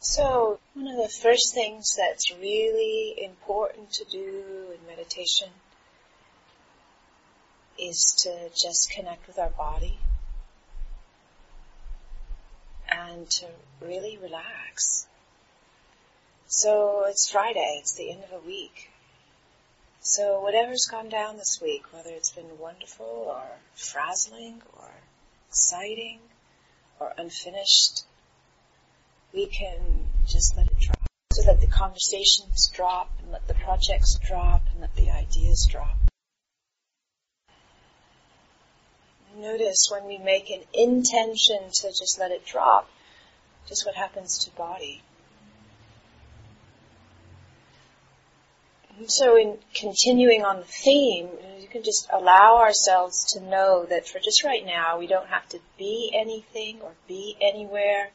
So, one of the first things that's really important to do in meditation is to just connect with our body and to really relax. So it's Friday, it's the end of a week. So whatever's gone down this week, whether it's been wonderful or frazzling or exciting or unfinished, we can just let it drop. So that the conversations drop and let the projects drop and let the ideas drop. Notice when we make an intention to just let it drop, just what happens to body. So in continuing on the theme, you can just allow ourselves to know that for just right now, we don't have to be anything or be anywhere.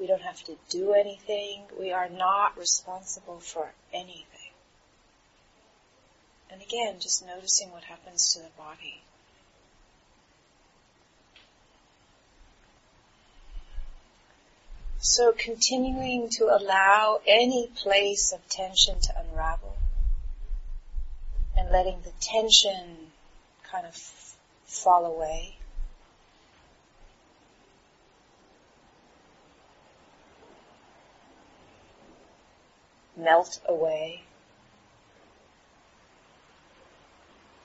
We don't have to do anything. We are not responsible for anything. And again, just noticing what happens to the body. So continuing to allow any place of tension to unravel and letting the tension kind of fall away. Melt away.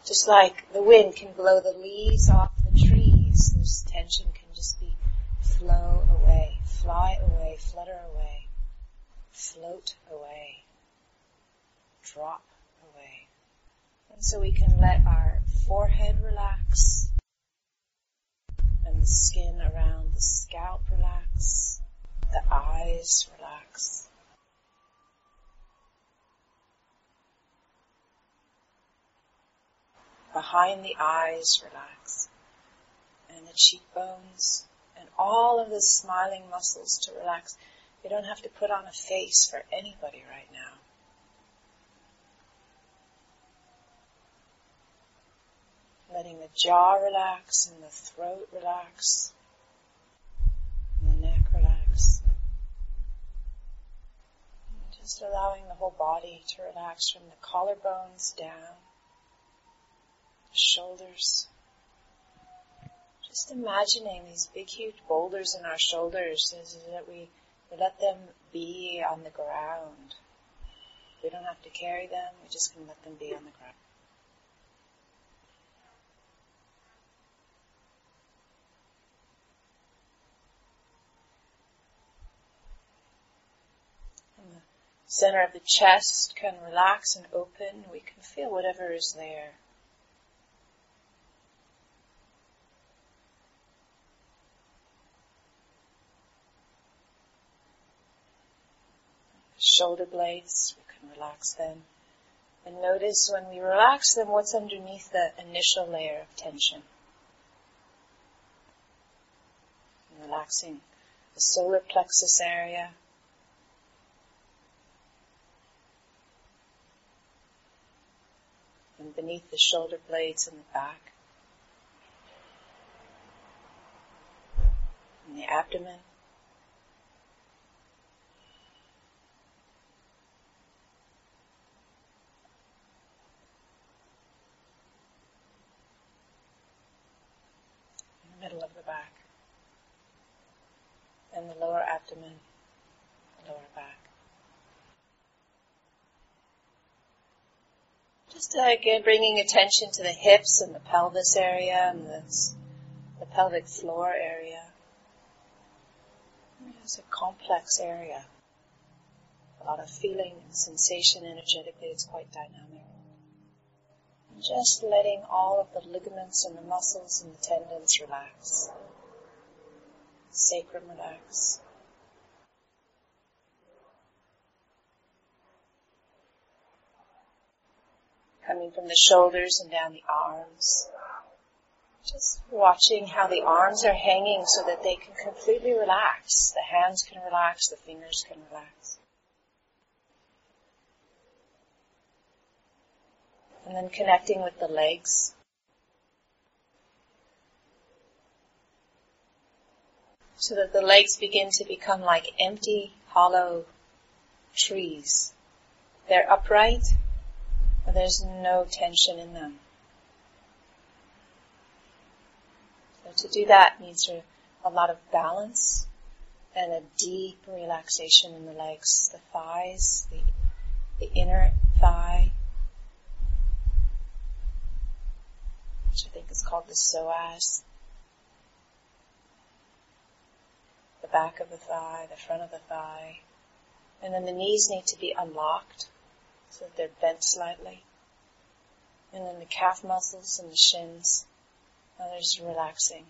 Just like the wind can blow the leaves off the trees, this tension can just be flow away fly away, flutter away, float away, drop away. And so we can let our forehead relax and the skin around the scalp relax, the eyes relax. Behind the eyes relax and the cheekbones and all of the smiling muscles to relax. You don't have to put on a face for anybody right now. Letting the jaw relax and the throat relax, and the neck relax. Just allowing the whole body to relax from the collarbones down, shoulders, just imagining these big, huge boulders in our shoulders is that we, we let them be on the ground. We don't have to carry them, we just can let them be on the ground. Center of the chest can relax and open. We can feel whatever is there. Shoulder blades, we can relax them. And notice when we relax them, what's underneath the initial layer of tension. Relaxing the solar plexus area. And beneath the shoulder blades in the back. And the abdomen. Middle of the back, and the lower abdomen, lower back. Just uh, again bringing attention to the hips and the pelvis area and the pelvic floor area. It's a complex area. A lot of feeling and sensation energetically, it's quite dynamic just letting all of the ligaments and the muscles and the tendons relax. Sacrum relax. Coming from the shoulders and down the arms. Just watching how the arms are hanging so that they can completely relax. The hands can relax, the fingers can relax. And then connecting with the legs. so that the legs begin to become like empty, hollow trees. They're upright, but there's no tension in them. So to do that needs a lot of balance and a deep relaxation in the legs, the thighs, the, the inner think is called the back of the thigh, the front of the thigh. And then the knees need to be unlocked so that they're bent slightly. And then the calf muscles and the shins, others relaxing.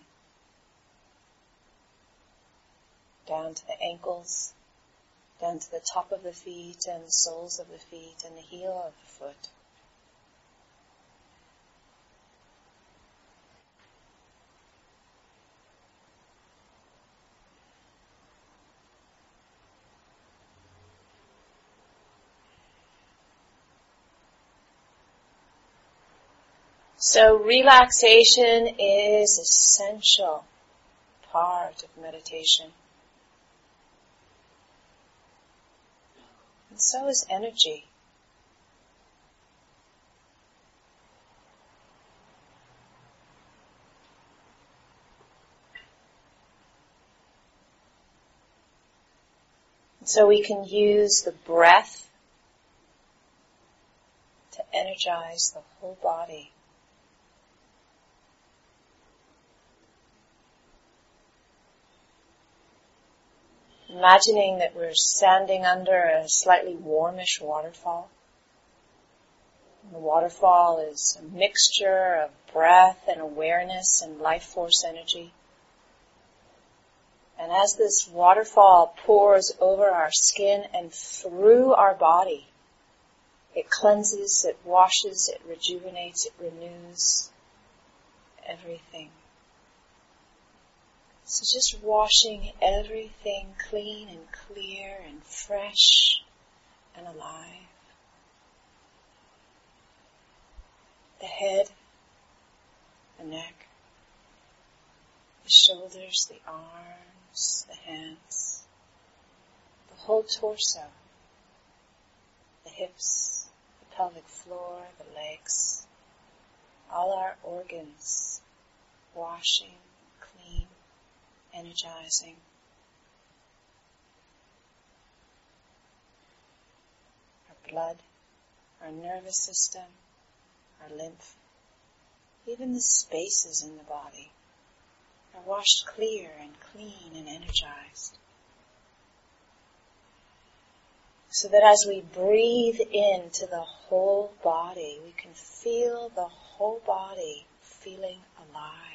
Down to the ankles, down to the top of the feet and the soles of the feet and the heel of the foot. So relaxation is essential part of meditation. And so is energy. So we can use the breath to energize the whole body. Imagining that we're standing under a slightly warmish waterfall. The waterfall is a mixture of breath and awareness and life force energy. And as this waterfall pours over our skin and through our body, it cleanses, it washes, it rejuvenates, it renews everything. So just washing everything clean and clear and fresh and alive. The head, the neck, the shoulders, the arms, the hands, the whole torso, the hips, the pelvic floor, the legs, all our organs washing energizing. Our blood, our nervous system, our lymph, even the spaces in the body are washed clear and clean and energized. So that as we breathe into the whole body, we can feel the whole body feeling alive.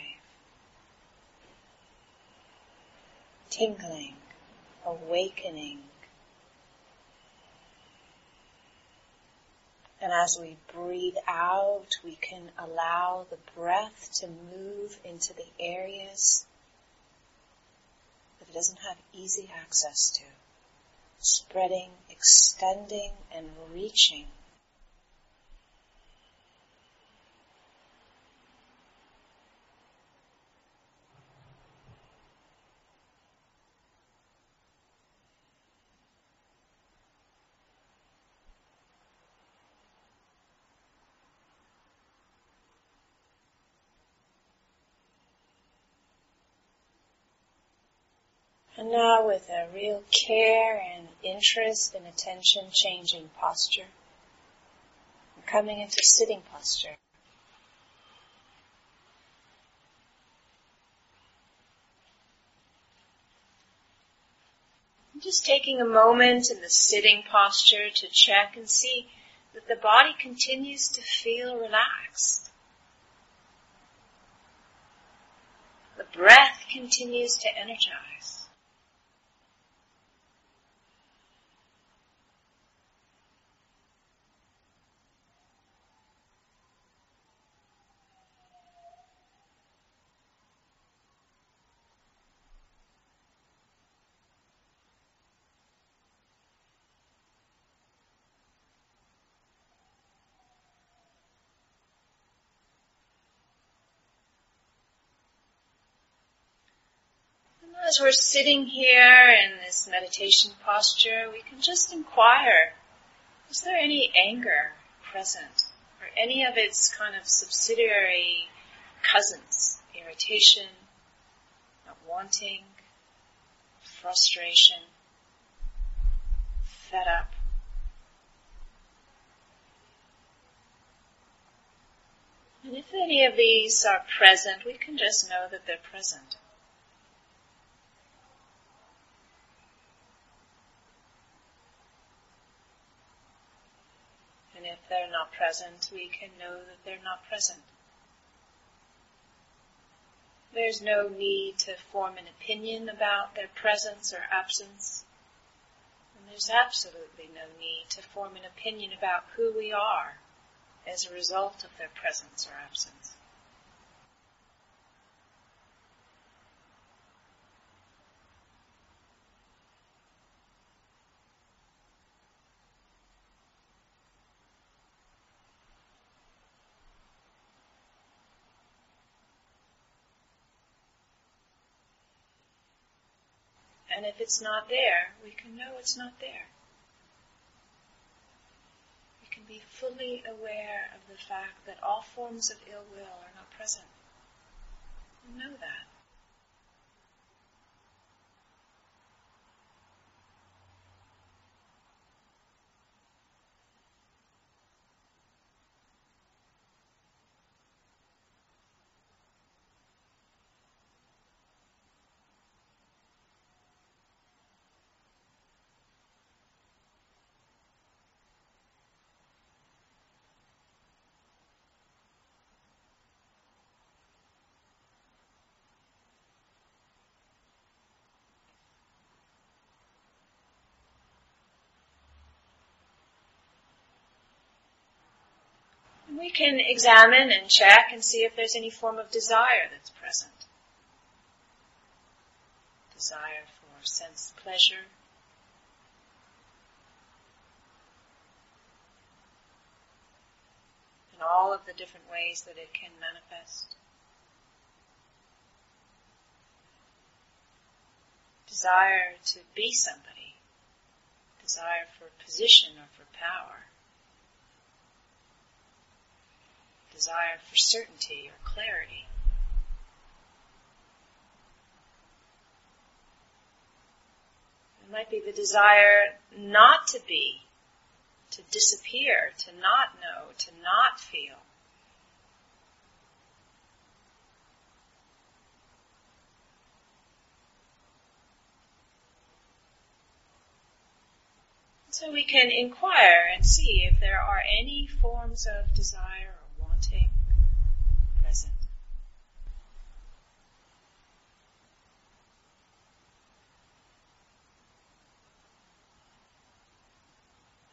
Tingling, awakening. And as we breathe out, we can allow the breath to move into the areas that it doesn't have easy access to, spreading, extending, and reaching And now with a real care and interest and attention changing posture. coming into sitting posture. just taking a moment in the sitting posture to check and see that the body continues to feel relaxed. The breath continues to energize. As we're sitting here in this meditation posture, we can just inquire, is there any anger present? Or any of its kind of subsidiary cousins? Irritation, not wanting, frustration, fed up. And if any of these are present, we can just know that they're present. And if they're not present, we can know that they're not present. There's no need to form an opinion about their presence or absence. And there's absolutely no need to form an opinion about who we are as a result of their presence or absence. And if it's not there, we can know it's not there. We can be fully aware of the fact that all forms of ill will are not present. We know that. We can examine and check and see if there's any form of desire that's present. Desire for sense pleasure. In all of the different ways that it can manifest. Desire to be somebody. Desire for position or for power. Desire for certainty or clarity. It might be the desire not to be, to disappear, to not know, to not feel. So we can inquire and see if there are any forms of desire present.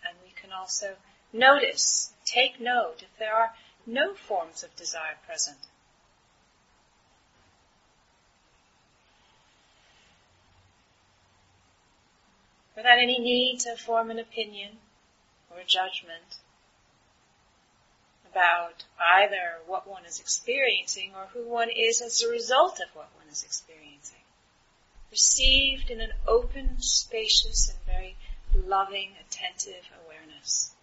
And we can also notice, take note if there are no forms of desire present. Without any need to form an opinion or a judgment about either what one is experiencing or who one is as a result of what one is experiencing. Received in an open, spacious, and very loving, attentive awareness.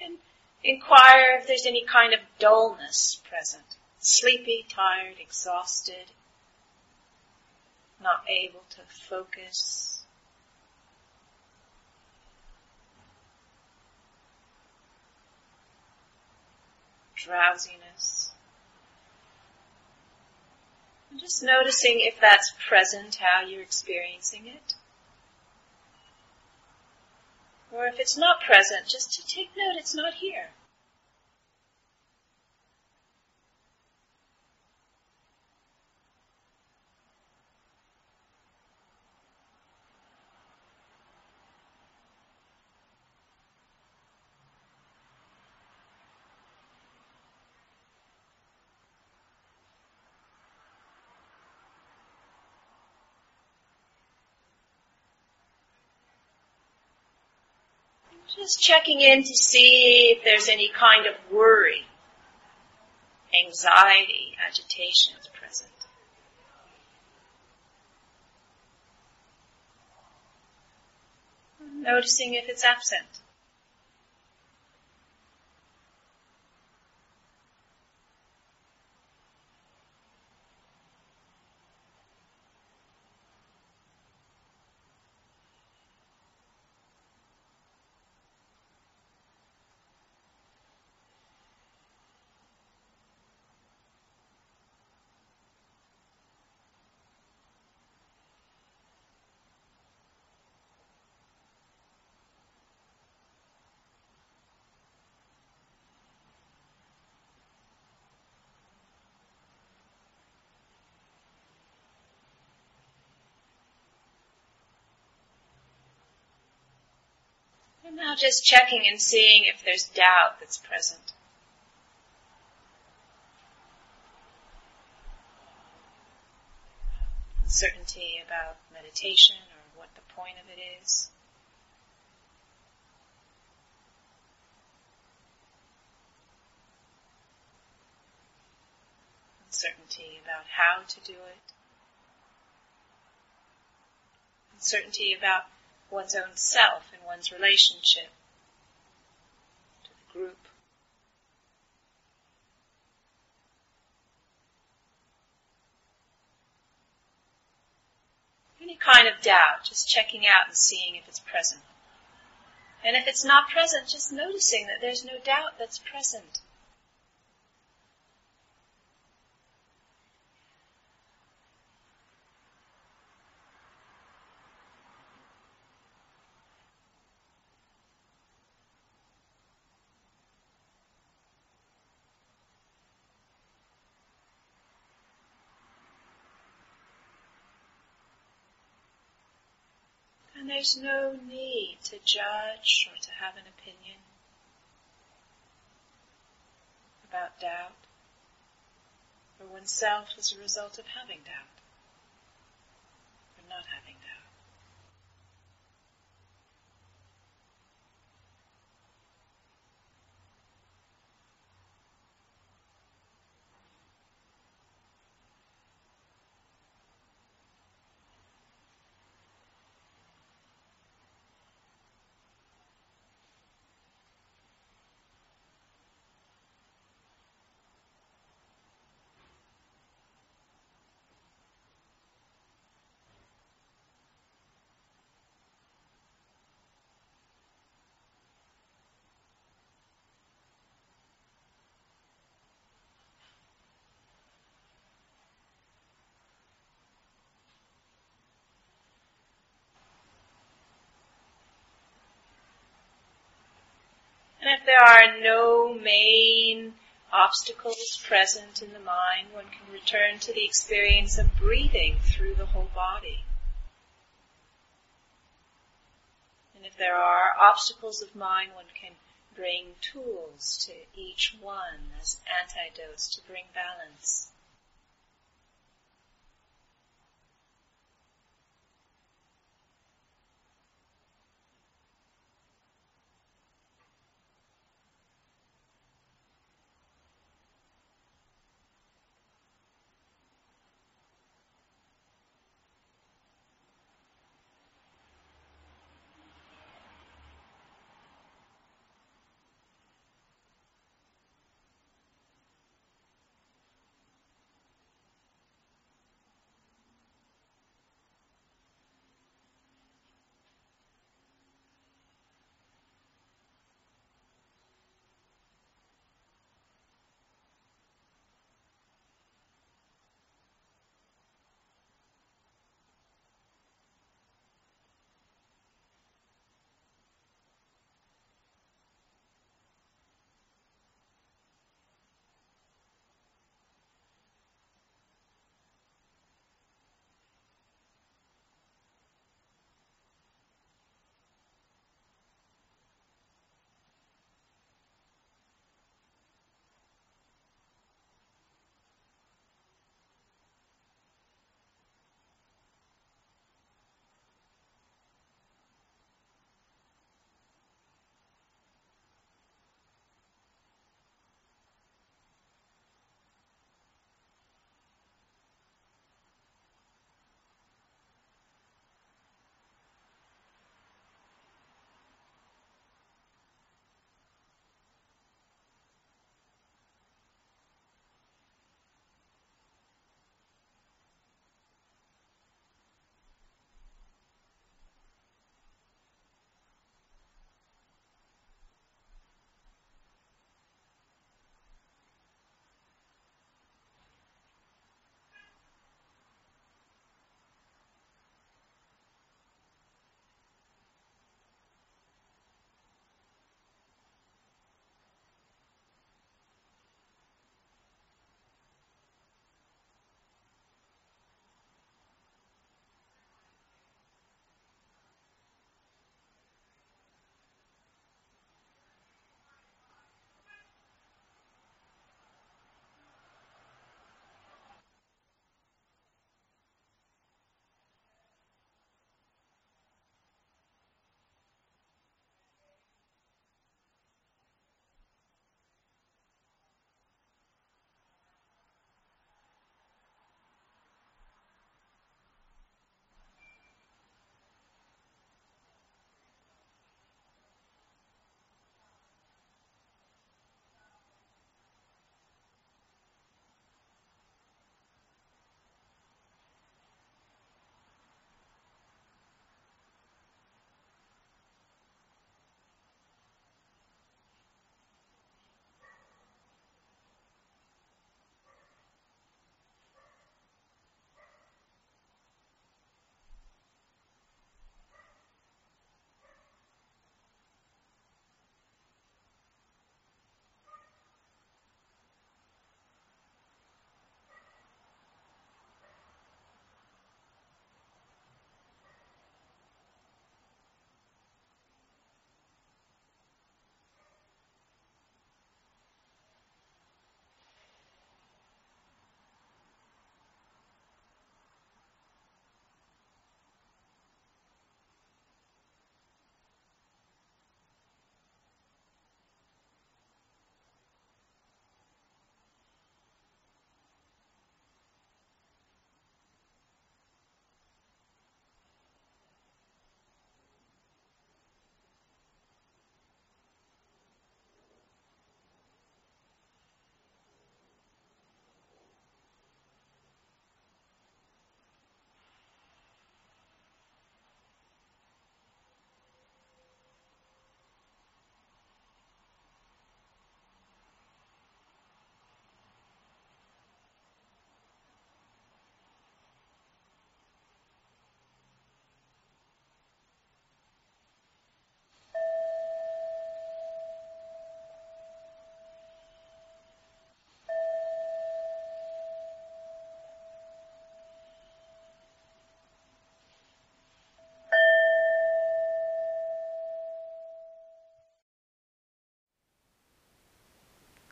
Can inquire if there's any kind of dullness present. Sleepy, tired, exhausted, not able to focus. Drowsiness. And just noticing if that's present, how you're experiencing it. Or if it's not present, just to take note it's not here. Just checking in to see if there's any kind of worry, anxiety, agitation is present. Noticing if it's absent. And now just checking and seeing if there's doubt that's present. Uncertainty about meditation or what the point of it is. Uncertainty about how to do it. Uncertainty about one's own self and one's relationship to the group. Any kind of doubt, just checking out and seeing if it's present. And if it's not present, just noticing that there's no doubt that's present. There's no need to judge or to have an opinion about doubt. Or oneself as a result of having doubt or not having doubt. And if there are no main obstacles present in the mind, one can return to the experience of breathing through the whole body. And if there are obstacles of mind, one can bring tools to each one as antidotes to bring balance.